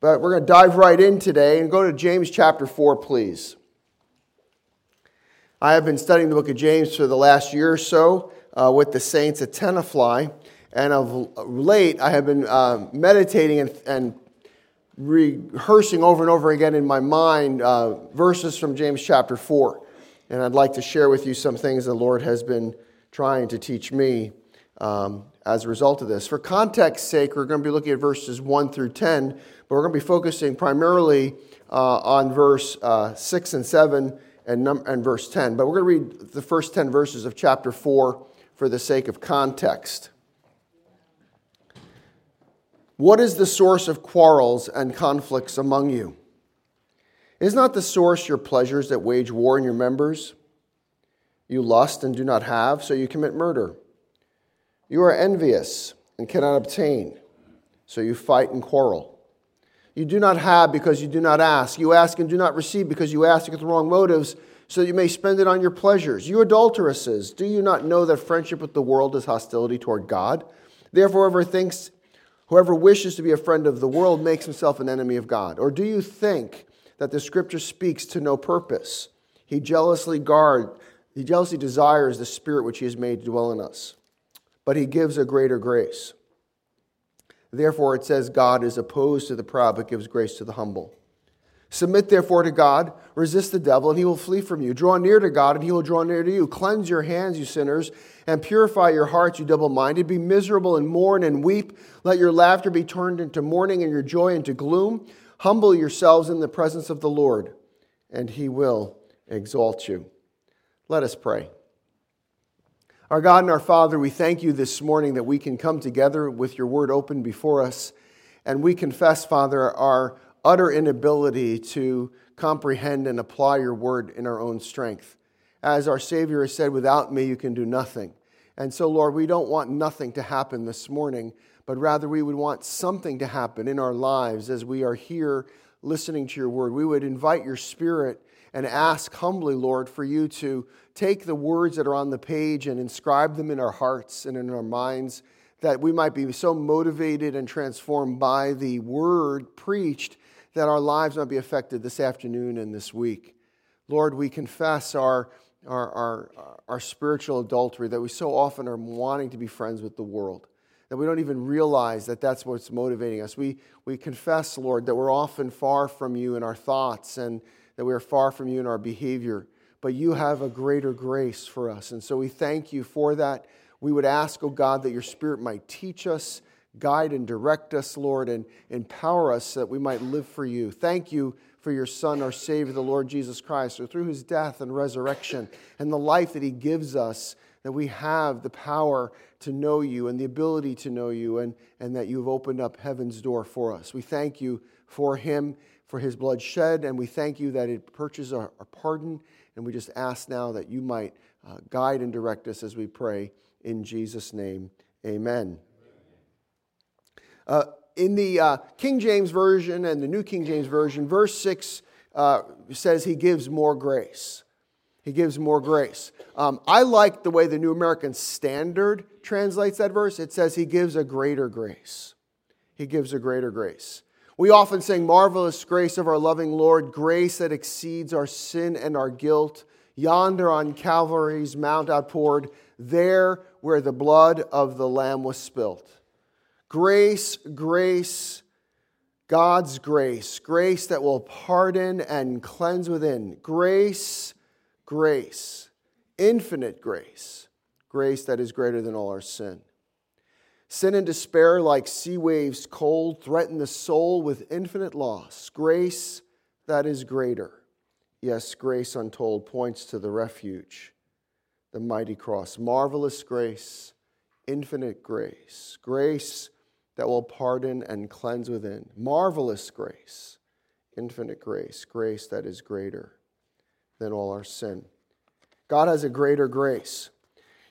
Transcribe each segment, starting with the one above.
But we're going to dive right in today and go to James chapter 4, please. I have been studying the book of James for the last year or so uh, with the saints at Tenafly. And of late, I have been uh, meditating and, and, rehearsing over and over again in my mind uh, verses from James chapter 4. And I'd like to share with you some things the Lord has been trying to teach me um, as a result of this. For context sake, we're going to be looking at verses 1 through 10, but we're going to be focusing primarily uh, on verse uh, 6 and 7 and, num- and verse 10. But we're going to read the first 10 verses of chapter 4 for the sake of context. What is the source of quarrels and conflicts among you? Is not the source your pleasures that wage war in your members? You lust and do not have, so you commit murder. You are envious and cannot obtain, so you fight and quarrel. You do not have because you do not ask. You ask and do not receive because you ask with the wrong motives, so that you may spend it on your pleasures. You adulteresses, do you not know that friendship with the world is hostility toward God? Therefore, whoever thinks Whoever wishes to be a friend of the world makes himself an enemy of God. Or do you think that the scripture speaks to no purpose? He jealously guard, he jealously desires the spirit which he has made to dwell in us. But he gives a greater grace. Therefore it says God is opposed to the proud but gives grace to the humble. Submit therefore to God, resist the devil, and he will flee from you. Draw near to God, and he will draw near to you. Cleanse your hands, you sinners, and purify your hearts, you double minded. Be miserable and mourn and weep. Let your laughter be turned into mourning and your joy into gloom. Humble yourselves in the presence of the Lord, and he will exalt you. Let us pray. Our God and our Father, we thank you this morning that we can come together with your word open before us. And we confess, Father, our utter inability to comprehend and apply your word in our own strength. As our Savior has said, without me, you can do nothing. And so, Lord, we don't want nothing to happen this morning, but rather we would want something to happen in our lives as we are here listening to your word. We would invite your spirit and ask humbly, Lord, for you to take the words that are on the page and inscribe them in our hearts and in our minds, that we might be so motivated and transformed by the word preached that our lives might be affected this afternoon and this week. Lord, we confess our, our, our, our spiritual adultery, that we so often are wanting to be friends with the world, that we don't even realize that that's what's motivating us. We, we confess, Lord, that we're often far from you in our thoughts and that we are far from you in our behavior, but you have a greater grace for us. And so we thank you for that. We would ask, oh God, that your Spirit might teach us guide and direct us, Lord, and empower us so that we might live for you. Thank you for your Son, our Savior, the Lord Jesus Christ, who through his death and resurrection and the life that he gives us, that we have the power to know you and the ability to know you, and, and that you have opened up heaven's door for us. We thank you for him, for his blood shed, and we thank you that it purchases our, our pardon. And we just ask now that you might uh, guide and direct us as we pray. In Jesus' name, amen. Uh, in the uh, King James Version and the New King James Version, verse 6 uh, says he gives more grace. He gives more grace. Um, I like the way the New American Standard translates that verse. It says he gives a greater grace. He gives a greater grace. We often sing, Marvelous grace of our loving Lord, grace that exceeds our sin and our guilt. Yonder on Calvary's mount outpoured, there where the blood of the Lamb was spilt. Grace, grace, God's grace, grace that will pardon and cleanse within. Grace, grace, infinite grace, grace that is greater than all our sin. Sin and despair, like sea waves cold, threaten the soul with infinite loss. Grace that is greater. Yes, grace untold points to the refuge, the mighty cross. Marvelous grace, infinite grace. Grace that will pardon and cleanse within. Marvelous grace, infinite grace, grace that is greater than all our sin. God has a greater grace.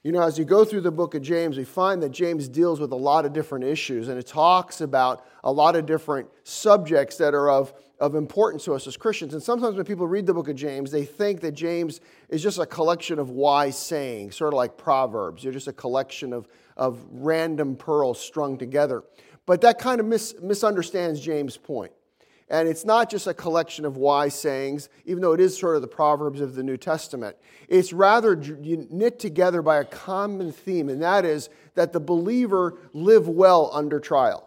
You know, as you go through the book of James, we find that James deals with a lot of different issues and it talks about a lot of different subjects that are of, of importance to us as Christians. And sometimes when people read the book of James, they think that James is just a collection of wise sayings, sort of like Proverbs. You're just a collection of, of random pearls strung together. But that kind of mis- misunderstands James' point. And it's not just a collection of wise sayings, even though it is sort of the Proverbs of the New Testament. It's rather knit together by a common theme, and that is that the believer live well under trial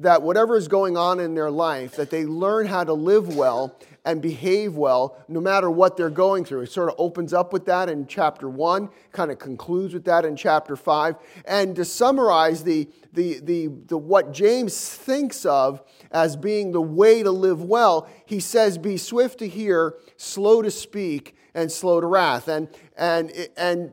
that whatever is going on in their life, that they learn how to live well and behave well no matter what they're going through. It sort of opens up with that in chapter one, kind of concludes with that in chapter five. And to summarize the, the, the, the what James thinks of as being the way to live well, he says, Be swift to hear, slow to speak, and slow to wrath. And, and, and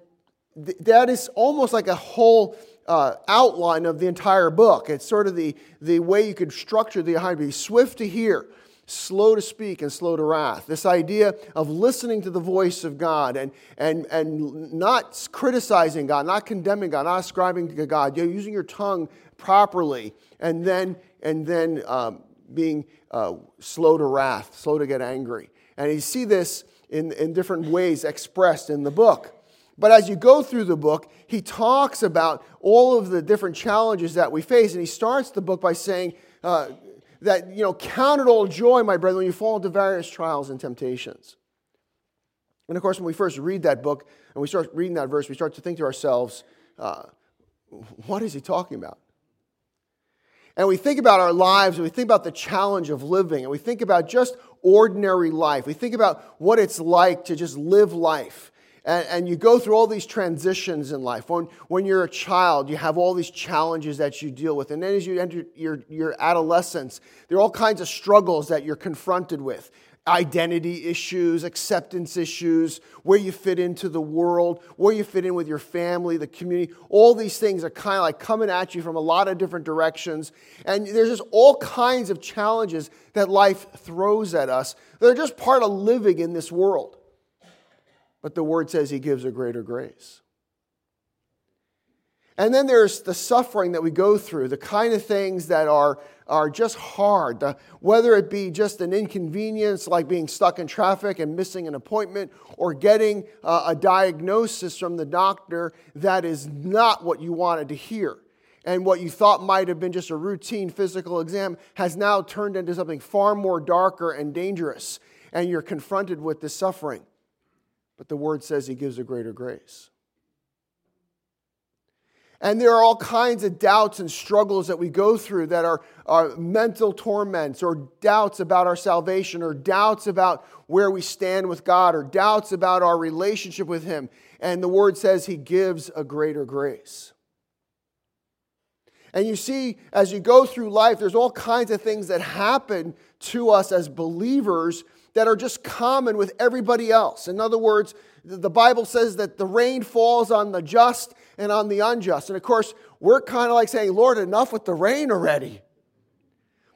that is almost like a whole uh, outline of the entire book. It's sort of the, the way you could structure the idea be swift to hear, slow to speak, and slow to wrath. This idea of listening to the voice of God and, and, and not criticizing God, not condemning God, not ascribing to God, You're using your tongue properly, and then, and then um, being uh, slow to wrath, slow to get angry. And you see this in, in different ways expressed in the book. But as you go through the book, he talks about all of the different challenges that we face. And he starts the book by saying uh, that, you know, count it all joy, my brethren, when you fall into various trials and temptations. And of course, when we first read that book and we start reading that verse, we start to think to ourselves, uh, what is he talking about? And we think about our lives and we think about the challenge of living and we think about just ordinary life. We think about what it's like to just live life and, and, you go through all these transitions in life. When, when you're a child, you have all these challenges that you deal with. And then as you enter your, your adolescence, there are all kinds of struggles that you're confronted with identity issues, acceptance issues, where you fit into the world, where you fit in with your family, the community. All these things are kind of like coming at you from a lot of different directions. And there's just all kinds of challenges that life throws at us. They're just part of living in this world. But the word says he gives a greater grace. And then there's the suffering that we go through, the kind of things that are, are just hard, the, whether it be just an inconvenience like being stuck in traffic and missing an appointment, or getting uh, a diagnosis from the doctor that is not what you wanted to hear. And what you thought might have been just a routine physical exam has now turned into something far more darker and dangerous. And you're confronted with this suffering. But the word says he gives a greater grace. And there are all kinds of doubts and struggles that we go through that are, are mental torments or doubts about our salvation or doubts about where we stand with God or doubts about our relationship with Him. And the word says He gives a greater grace. And you see, as you go through life, there's all kinds of things that happen to us as believers that are just common with everybody else. In other words, the Bible says that the rain falls on the just and on the unjust. And of course, we're kind of like saying, Lord, enough with the rain already.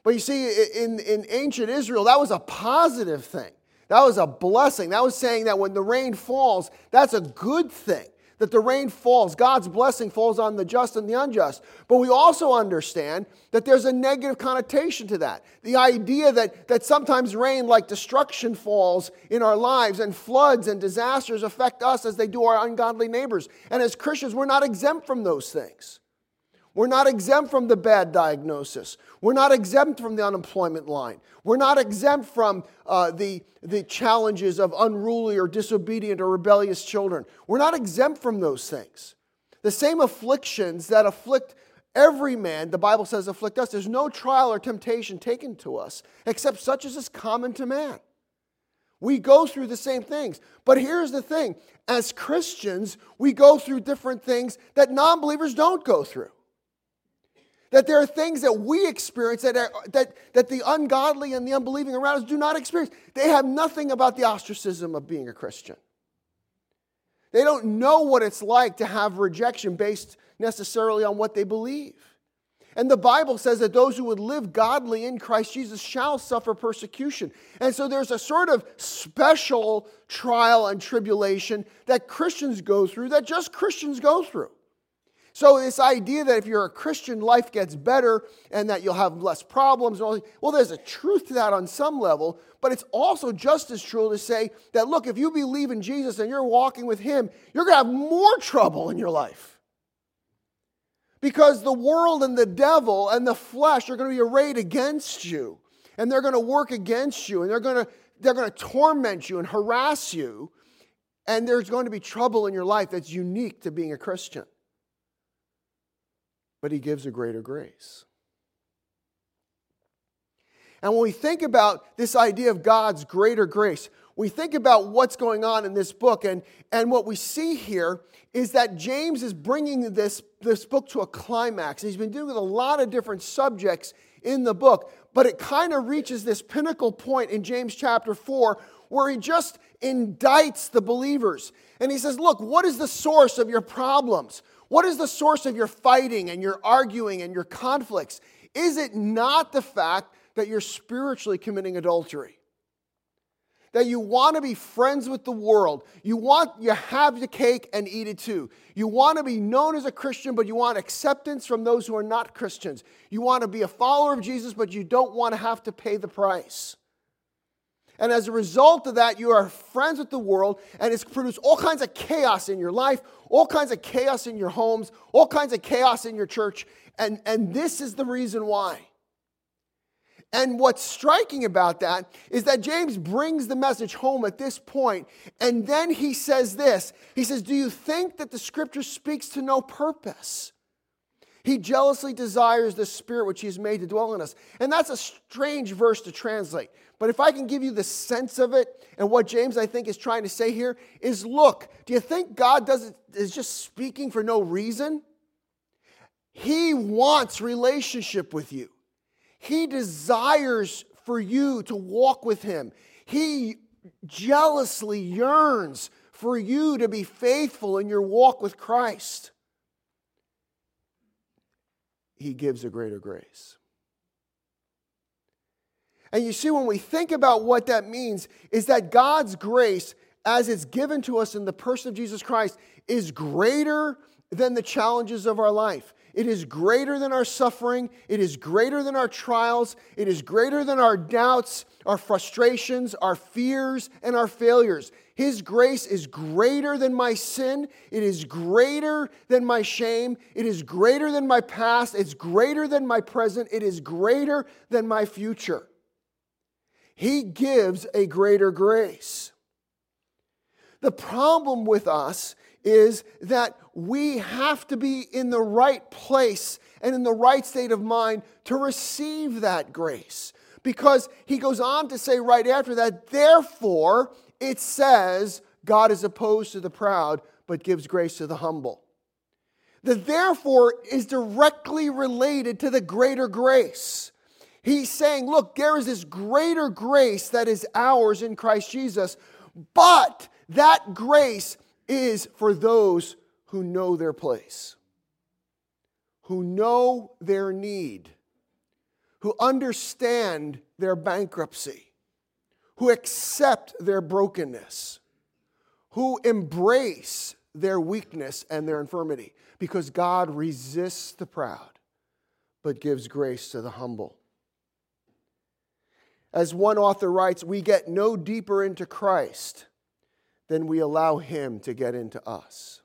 But you see, in, in ancient Israel, that was a positive thing. That was a blessing. That was saying that when the rain falls, that's a good thing that the rain falls. God's blessing falls on the just and the unjust. But we also understand that there's a negative connotation to that. The idea that, that sometimes rain, like destruction, falls in our lives, and floods and disasters affect us as they do our ungodly neighbors. And as Christians, we're not exempt from those things. We're not exempt from the bad diagnosis. We're not exempt from the unemployment line. We're not exempt from uh, the, the challenges of unruly or disobedient or rebellious children. We're not exempt from those things. The same afflictions that afflict every man, the Bible says, afflict us. There's no trial or temptation taken to us except such as is common to man. We go through the same things. But here's the thing as Christians, we go through different things that non believers don't go through. That there are things that we experience that, are, that, that the ungodly and the unbelieving around us do not experience. They have nothing about the ostracism of being a Christian. They don't know what it's like to have rejection based necessarily on what they believe. And the Bible says that those who would live godly in Christ Jesus shall suffer persecution. And so there's a sort of special trial and tribulation that Christians go through that just Christians go through. So, this idea that if you're a Christian, life gets better and that you'll have less problems, well, there's a truth to that on some level, but it's also just as true to say that, look, if you believe in Jesus and you're walking with Him, you're going to have more trouble in your life. Because the world and the devil and the flesh are going to be arrayed against you. and they're going to work against you and they're going to they're going to torment you and harass you and there's going to be trouble in your life that's unique to being a Christian. But he gives a greater grace. And when we think about this idea of God's greater grace, we think about what's going on in this book, and, and what we see here is that James is bringing this, this book to a climax. He's been dealing with a lot of different subjects in the book, but it kind of reaches this pinnacle point in James chapter 4 where he just indicts the believers. And he says, Look, what is the source of your problems? What is the source of your fighting and your arguing and your conflicts? Is it not the fact that you're spiritually committing adultery? that you want to be friends with the world. You want you have the cake and eat it too. You want to be known as a Christian, but you want acceptance from those who are not Christians. You want to be a follower of Jesus, but you don't want to have to pay the price. And as a result of that, you are friends with the world, and it's produced all kinds of chaos in your life, all kinds of chaos in your homes, all kinds of chaos in your church. And, and this is the reason why. And what's striking about that is that James brings the message home at this point, and then he says this He says, Do you think that the scripture speaks to no purpose? He jealously desires the spirit which he has made to dwell in us. And that's a strange verse to translate. But if I can give you the sense of it, and what James, I think, is trying to say here is look, do you think God does is just speaking for no reason? He wants relationship with you. He desires for you to walk with Him. He jealously yearns for you to be faithful in your walk with Christ. He gives a greater grace. And you see, when we think about what that means, is that God's grace, as it's given to us in the person of Jesus Christ, is greater than the challenges of our life. It is greater than our suffering. It is greater than our trials. It is greater than our doubts, our frustrations, our fears, and our failures. His grace is greater than my sin. It is greater than my shame. It is greater than my past. It's greater than my present. It is greater than my future. He gives a greater grace. The problem with us is that we have to be in the right place and in the right state of mind to receive that grace. Because he goes on to say right after that, therefore, it says, God is opposed to the proud, but gives grace to the humble. The therefore is directly related to the greater grace. He's saying, look, there is this greater grace that is ours in Christ Jesus, but that grace is for those who know their place, who know their need, who understand their bankruptcy, who accept their brokenness, who embrace their weakness and their infirmity, because God resists the proud but gives grace to the humble. As one author writes, we get no deeper into Christ than we allow Him to get into us.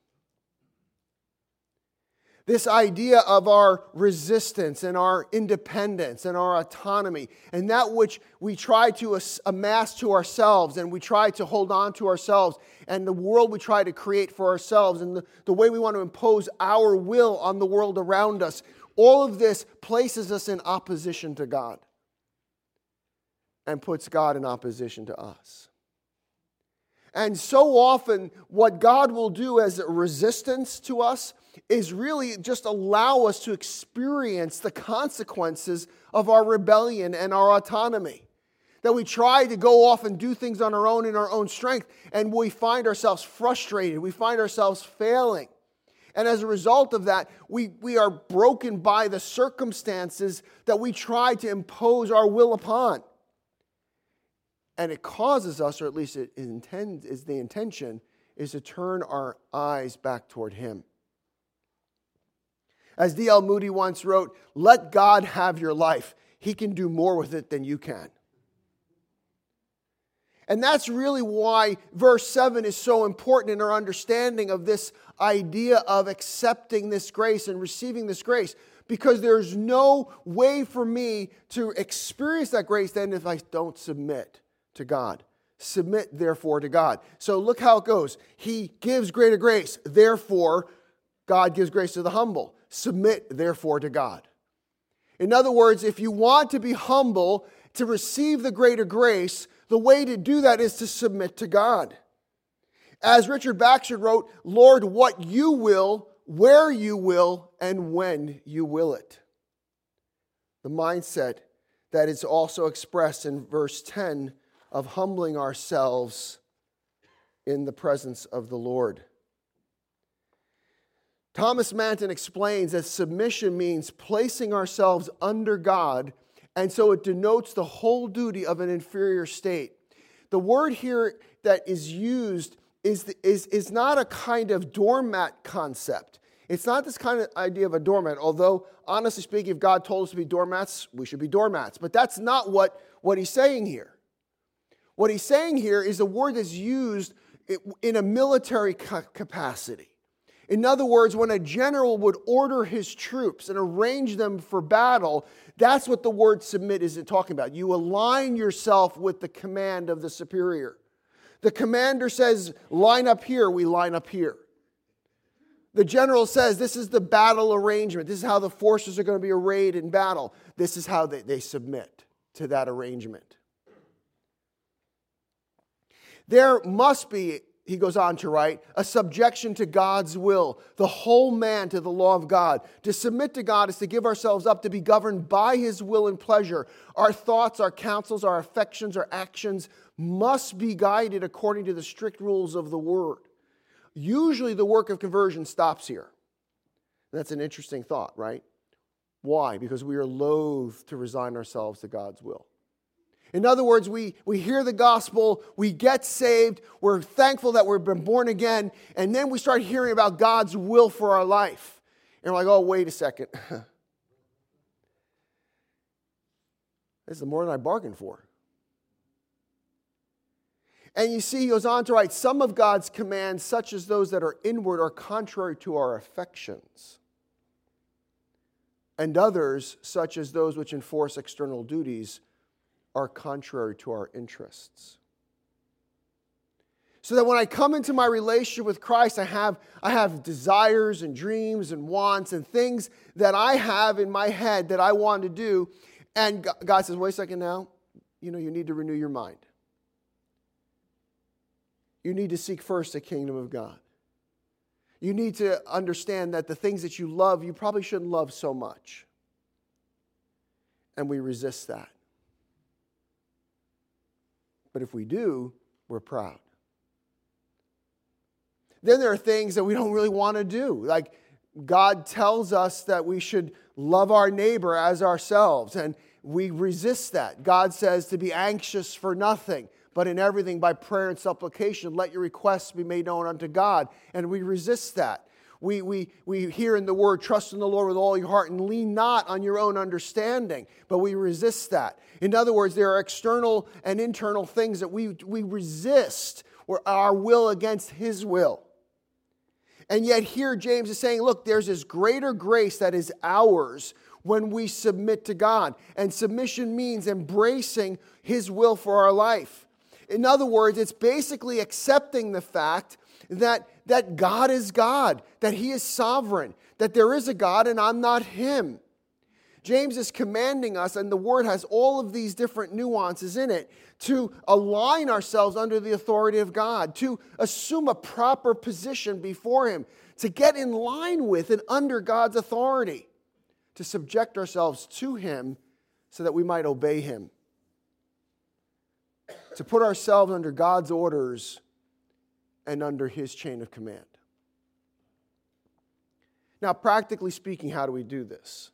This idea of our resistance and our independence and our autonomy, and that which we try to amass to ourselves and we try to hold on to ourselves, and the world we try to create for ourselves, and the, the way we want to impose our will on the world around us, all of this places us in opposition to God and puts God in opposition to us. And so often, what God will do as a resistance to us is really just allow us to experience the consequences of our rebellion and our autonomy. That we try to go off and do things on our own in our own strength, and we find ourselves frustrated. We find ourselves failing. And as a result of that, we, we are broken by the circumstances that we try to impose our will upon. And it causes us, or at least it intends, is the intention, is to turn our eyes back toward Him. As D.L. Moody once wrote, let God have your life. He can do more with it than you can. And that's really why verse 7 is so important in our understanding of this idea of accepting this grace and receiving this grace. because there's no way for me to experience that grace then if I don't submit to God. Submit, therefore, to God. So look how it goes. He gives greater grace. Therefore, God gives grace to the humble. Submit, therefore, to God. In other words, if you want to be humble, to receive the greater grace, the way to do that is to submit to God. As Richard Baxter wrote, Lord, what you will, where you will, and when you will it. The mindset that is also expressed in verse 10 of humbling ourselves in the presence of the Lord. Thomas Manton explains that submission means placing ourselves under God, and so it denotes the whole duty of an inferior state. The word here that is used is, is, is not a kind of doormat concept. It's not this kind of idea of a doormat, although, honestly speaking, if God told us to be doormats, we should be doormats. But that's not what, what he's saying here. What he's saying here is a word that's used in a military capacity. In other words, when a general would order his troops and arrange them for battle, that's what the word submit is talking about. You align yourself with the command of the superior. The commander says, line up here, we line up here. The general says, this is the battle arrangement. This is how the forces are going to be arrayed in battle. This is how they, they submit to that arrangement. There must be he goes on to write, a subjection to God's will, the whole man to the law of God. To submit to God is to give ourselves up to be governed by his will and pleasure. Our thoughts, our counsels, our affections, our actions must be guided according to the strict rules of the word. Usually the work of conversion stops here. That's an interesting thought, right? Why? Because we are loath to resign ourselves to God's will. In other words, we, we hear the gospel, we get saved, we're thankful that we've been born again, and then we start hearing about God's will for our life. And we're like, oh, wait a second. this is more than I bargained for. And you see, he goes on to write some of God's commands, such as those that are inward, are contrary to our affections. And others, such as those which enforce external duties, are contrary to our interests. So that when I come into my relationship with Christ, I have, I have desires and dreams and wants and things that I have in my head that I want to do. And God says, wait a second now, you know, you need to renew your mind. You need to seek first the kingdom of God. You need to understand that the things that you love, you probably shouldn't love so much. And we resist that. But if we do, we're proud. Then there are things that we don't really want to do. Like God tells us that we should love our neighbor as ourselves, and we resist that. God says to be anxious for nothing, but in everything by prayer and supplication, let your requests be made known unto God. And we resist that. We, we, we hear in the word, trust in the Lord with all your heart and lean not on your own understanding, but we resist that. In other words, there are external and internal things that we, we resist or our will against His will. And yet, here James is saying, look, there's this greater grace that is ours when we submit to God. And submission means embracing His will for our life. In other words, it's basically accepting the fact that, that God is God, that He is sovereign, that there is a God and I'm not Him. James is commanding us, and the word has all of these different nuances in it, to align ourselves under the authority of God, to assume a proper position before Him, to get in line with and under God's authority, to subject ourselves to Him so that we might obey Him, to put ourselves under God's orders and under his chain of command. Now, practically speaking, how do we do this?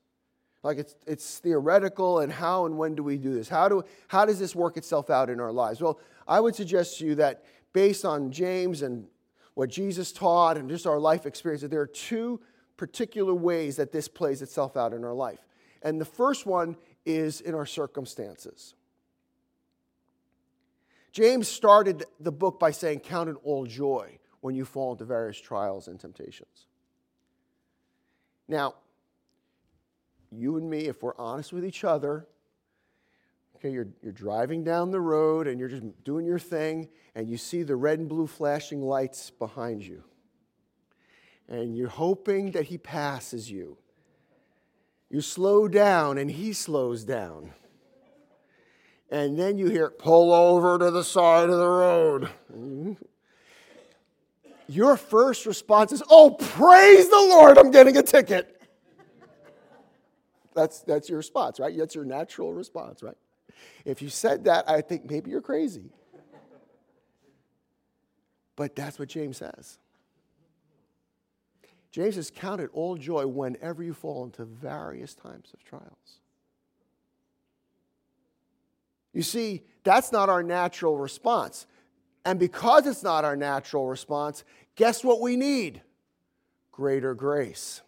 Like it's, it's theoretical, and how and when do we do this? How, do, how does this work itself out in our lives? Well, I would suggest to you that based on James and what Jesus taught and just our life experience, that there are two particular ways that this plays itself out in our life. And the first one is in our circumstances. James started the book by saying, Count it all joy when you fall into various trials and temptations. Now, you and me, if we're honest with each other, okay, you're, you're driving down the road and you're just doing your thing, and you see the red and blue flashing lights behind you. And you're hoping that he passes you. You slow down and he slows down. And then you hear, pull over to the side of the road. Your first response is, oh, praise the Lord, I'm getting a ticket. That's, that's your response, right? That's your natural response, right? If you said that, I think maybe you're crazy. But that's what James says. James says, Count it all joy whenever you fall into various times of trials. You see, that's not our natural response. And because it's not our natural response, guess what we need? Greater grace.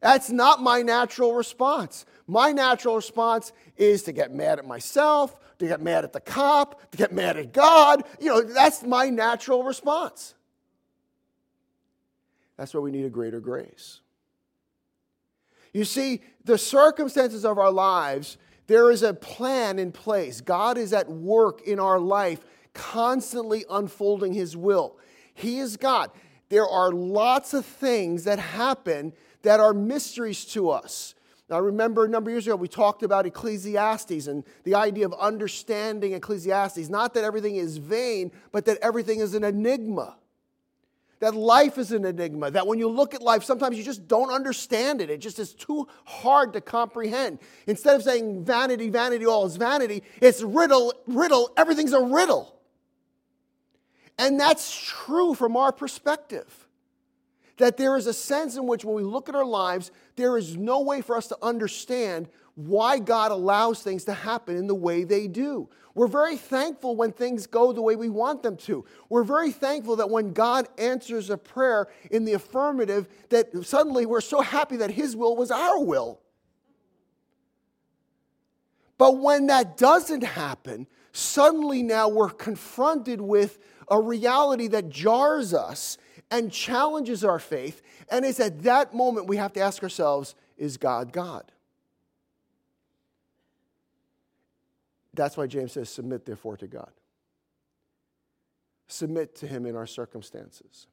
That's not my natural response. My natural response is to get mad at myself, to get mad at the cop, to get mad at God. You know, that's my natural response. That's why we need a greater grace. You see, the circumstances of our lives, there is a plan in place. God is at work in our life, constantly unfolding His will. He is God. There are lots of things that happen that are mysteries to us. Now, remember a number of years ago, we talked about Ecclesiastes and the idea of understanding Ecclesiastes. Not that everything is vain, but that everything is an enigma that life is an enigma, that when you look at life, sometimes you just don't understand it. It just is too hard to comprehend. Instead of saying vanity, vanity, all is vanity, it's riddle, riddle, everything's a riddle. And that's true from our perspective. That there is a sense in which when we look at our lives, there is no way for us to understand why God allows things to happen in the way they do. We're very thankful when things go the way we want them to. We're very thankful that when God answers a prayer in the affirmative, that suddenly we're so happy that His will was our will. But when that doesn't happen, suddenly now we're confronted with a reality that jars us and challenges our faith. And it's at that moment we have to ask ourselves is God God? That's why James says, Submit therefore to God. Submit to Him in our circumstances.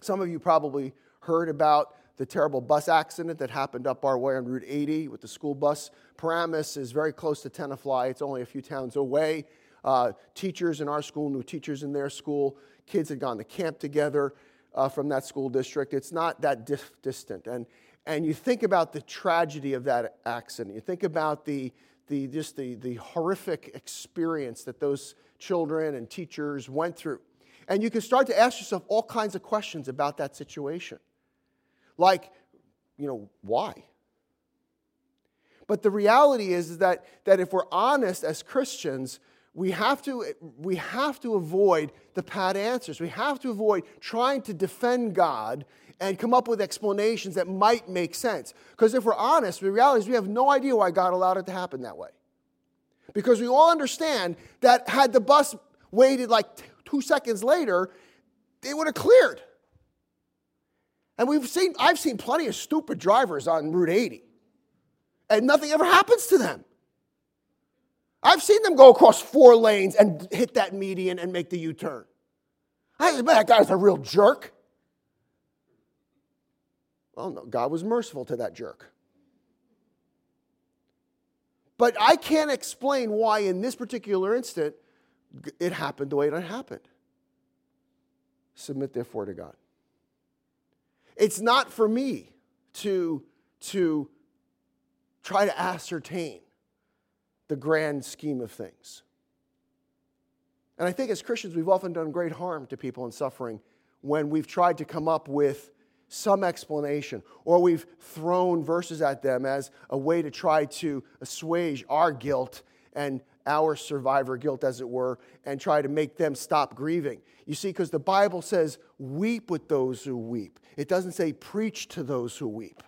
Some of you probably heard about the terrible bus accident that happened up our way on Route 80 with the school bus. Paramus is very close to Tenafly, it's only a few towns away. Uh, teachers in our school knew teachers in their school. Kids had gone to camp together uh, from that school district. It's not that dif- distant. And, and you think about the tragedy of that accident. You think about the, the, just the, the horrific experience that those children and teachers went through. And you can start to ask yourself all kinds of questions about that situation. Like, you know, why? But the reality is, is that, that if we're honest as Christians, we have, to, we have to avoid the pat answers. We have to avoid trying to defend God and come up with explanations that might make sense. Because if we're honest, the reality is we have no idea why God allowed it to happen that way. Because we all understand that had the bus waited like two seconds later, they would have cleared. And we've seen, I've seen plenty of stupid drivers on Route 80, and nothing ever happens to them. I've seen them go across four lanes and hit that median and make the U turn. I that guy's a real jerk. Well, no, God was merciful to that jerk. But I can't explain why, in this particular instant, it happened the way it happened. Submit, therefore, to God. It's not for me to, to try to ascertain the grand scheme of things. And I think as Christians, we've often done great harm to people in suffering when we've tried to come up with some explanation, or we've thrown verses at them as a way to try to assuage our guilt and our survivor guilt, as it were, and try to make them stop grieving. You see, because the Bible says, weep with those who weep, it doesn't say preach to those who weep.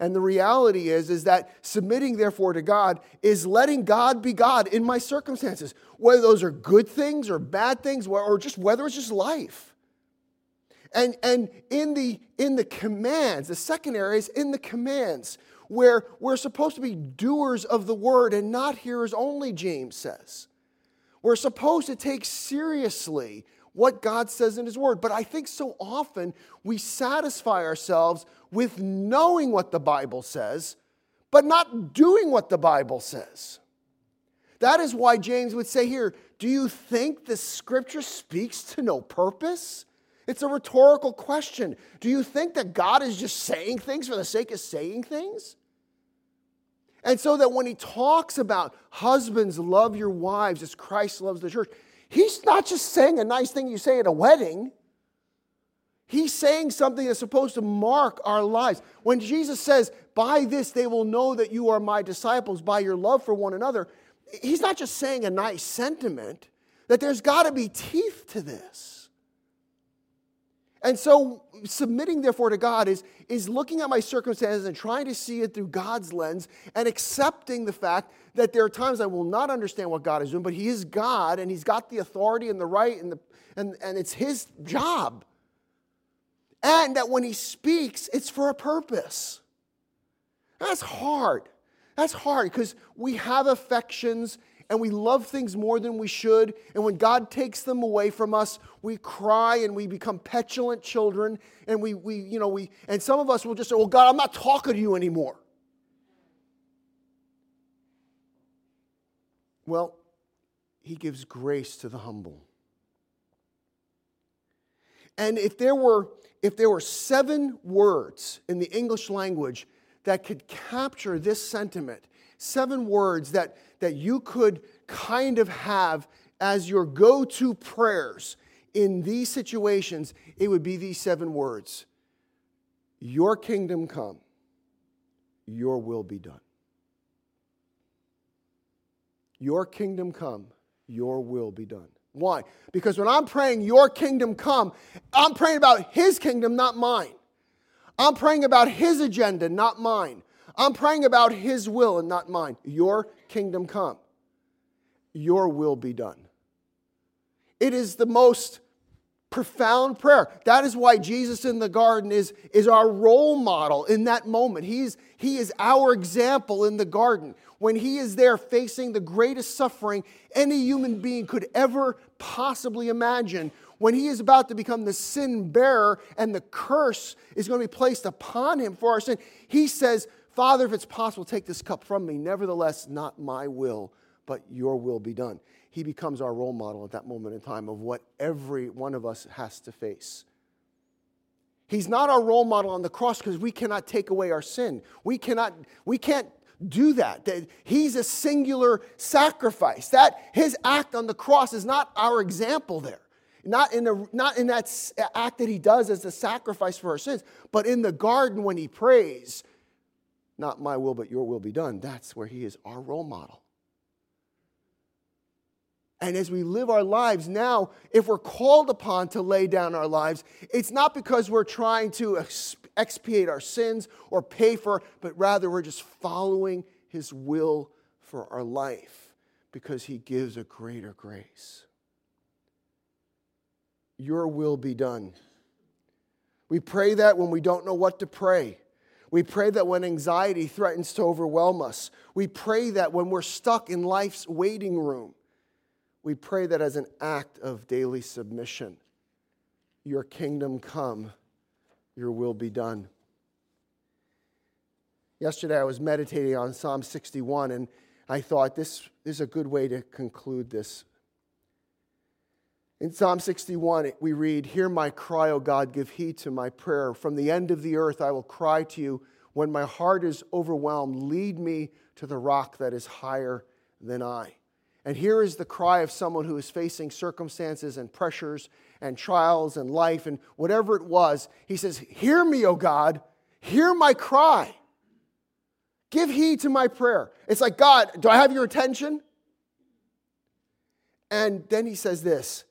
And the reality is, is that submitting, therefore, to God is letting God be God in my circumstances, whether those are good things or bad things, or just whether it's just life. And, and in, the, in the commands, the second area is in the commands, where we're supposed to be doers of the word and not hearers only, James says. We're supposed to take seriously what God says in His Word. But I think so often we satisfy ourselves with knowing what the Bible says, but not doing what the Bible says. That is why James would say here, Do you think the Scripture speaks to no purpose? It's a rhetorical question. Do you think that God is just saying things for the sake of saying things? And so that when he talks about husbands, love your wives as Christ loves the church, he's not just saying a nice thing you say at a wedding. He's saying something that's supposed to mark our lives. When Jesus says, By this they will know that you are my disciples, by your love for one another, he's not just saying a nice sentiment, that there's got to be teeth to this. And so, submitting therefore to God is, is looking at my circumstances and trying to see it through God's lens and accepting the fact that there are times I will not understand what God is doing, but He is God and He's got the authority and the right and, the, and, and it's His job. And that when He speaks, it's for a purpose. That's hard. That's hard because we have affections and we love things more than we should. And when God takes them away from us, we cry and we become petulant children. And we, we you know, we, and some of us will just say, well, God, I'm not talking to you anymore. Well, he gives grace to the humble. And if there were if there were seven words in the English language that could capture this sentiment, seven words that, that you could kind of have as your go to prayers in these situations, it would be these seven words Your kingdom come, your will be done. Your kingdom come, your will be done. Why? Because when I'm praying, Your kingdom come, I'm praying about His kingdom, not mine. I'm praying about His agenda, not mine. I'm praying about His will and not mine. Your kingdom come, your will be done. It is the most profound prayer. That is why Jesus in the garden is, is our role model in that moment. He's, he is our example in the garden. When he is there facing the greatest suffering any human being could ever possibly imagine, when he is about to become the sin bearer and the curse is going to be placed upon him for our sin, he says, Father, if it's possible, take this cup from me. Nevertheless, not my will, but your will be done. He becomes our role model at that moment in time of what every one of us has to face. He's not our role model on the cross because we cannot take away our sin. We cannot, we can't do that. He's a singular sacrifice. That his act on the cross is not our example there. Not in, the, not in that act that he does as a sacrifice for our sins, but in the garden when he prays, not my will, but your will be done. That's where he is our role model. And as we live our lives now, if we're called upon to lay down our lives, it's not because we're trying to expiate our sins or pay for, but rather we're just following his will for our life because he gives a greater grace. Your will be done. We pray that when we don't know what to pray. We pray that when anxiety threatens to overwhelm us. We pray that when we're stuck in life's waiting room. We pray that as an act of daily submission. Your kingdom come, your will be done. Yesterday I was meditating on Psalm 61 and I thought this is a good way to conclude this. In Psalm 61, we read, Hear my cry, O God, give heed to my prayer. From the end of the earth I will cry to you. When my heart is overwhelmed, lead me to the rock that is higher than I. And here is the cry of someone who is facing circumstances and pressures and trials and life and whatever it was. He says, Hear me, O God, hear my cry. Give heed to my prayer. It's like, God, do I have your attention? And then he says this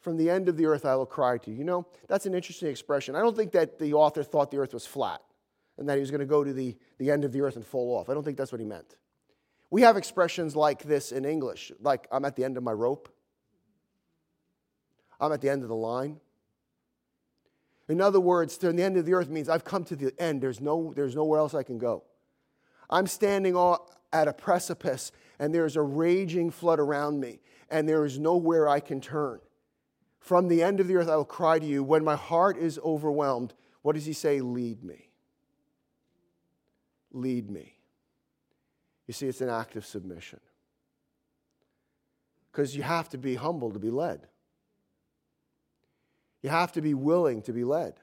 from the end of the earth I will cry to you. You know, that's an interesting expression. I don't think that the author thought the earth was flat and that he was going to go to the, the end of the earth and fall off. I don't think that's what he meant. We have expressions like this in English, like I'm at the end of my rope, I'm at the end of the line. In other words, to the end of the earth means I've come to the end. There's, no, there's nowhere else I can go. I'm standing at a precipice and there's a raging flood around me and there is nowhere I can turn. From the end of the earth I will cry to you. When my heart is overwhelmed, what does he say? Lead me. Lead me. You see, it's an act of submission. Because you have to be humble to be led. You have to be willing to be led.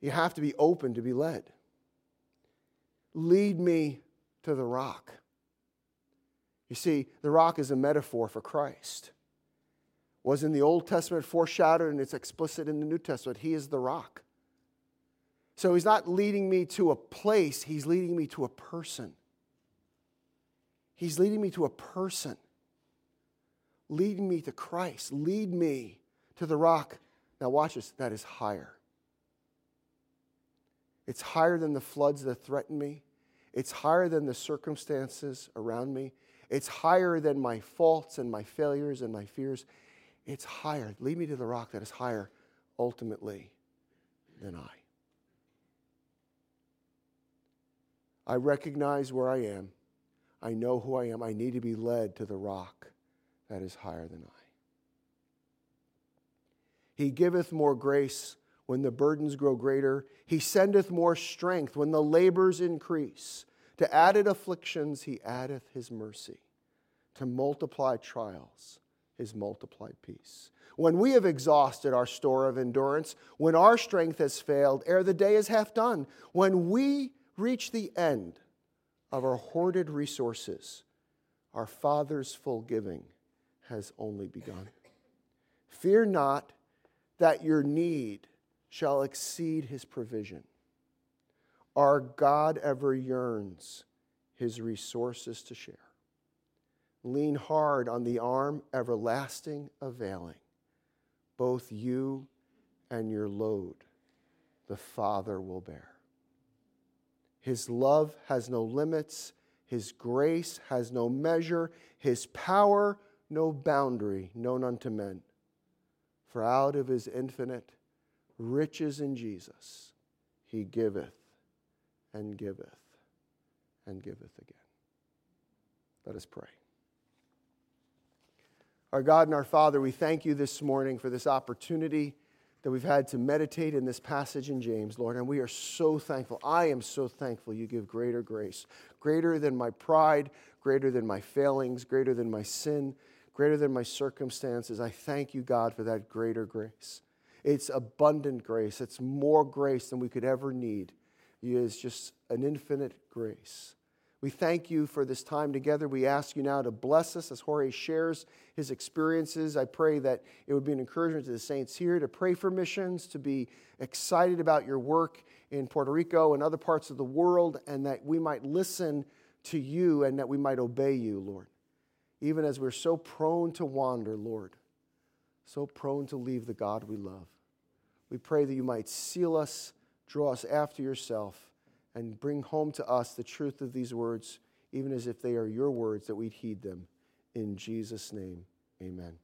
You have to be open to be led. Lead me to the rock. You see, the rock is a metaphor for Christ. Was in the Old Testament foreshadowed and it's explicit in the New Testament. He is the rock. So he's not leading me to a place, he's leading me to a person. He's leading me to a person, leading me to Christ. Lead me to the rock. Now, watch this, that is higher. It's higher than the floods that threaten me, it's higher than the circumstances around me, it's higher than my faults and my failures and my fears. It's higher. Lead me to the rock that is higher ultimately than I. I recognize where I am. I know who I am. I need to be led to the rock that is higher than I. He giveth more grace when the burdens grow greater. He sendeth more strength when the labors increase. To added afflictions, he addeth his mercy. To multiply trials, his multiplied peace. When we have exhausted our store of endurance, when our strength has failed, ere the day is half done, when we reach the end, of our hoarded resources, our Father's full giving has only begun. Fear not that your need shall exceed his provision. Our God ever yearns his resources to share. Lean hard on the arm everlasting availing, both you and your load the Father will bear. His love has no limits. His grace has no measure. His power no boundary known unto men. For out of his infinite riches in Jesus, he giveth and giveth and giveth again. Let us pray. Our God and our Father, we thank you this morning for this opportunity that we've had to meditate in this passage in James, Lord, and we are so thankful. I am so thankful you give greater grace, greater than my pride, greater than my failings, greater than my sin, greater than my circumstances. I thank you, God, for that greater grace. It's abundant grace, it's more grace than we could ever need. It is just an infinite grace. We thank you for this time together. We ask you now to bless us as Jorge shares his experiences. I pray that it would be an encouragement to the saints here to pray for missions, to be excited about your work in Puerto Rico and other parts of the world, and that we might listen to you and that we might obey you, Lord. Even as we're so prone to wander, Lord, so prone to leave the God we love. We pray that you might seal us, draw us after yourself and bring home to us the truth of these words, even as if they are your words, that we'd heed them. In Jesus' name, amen.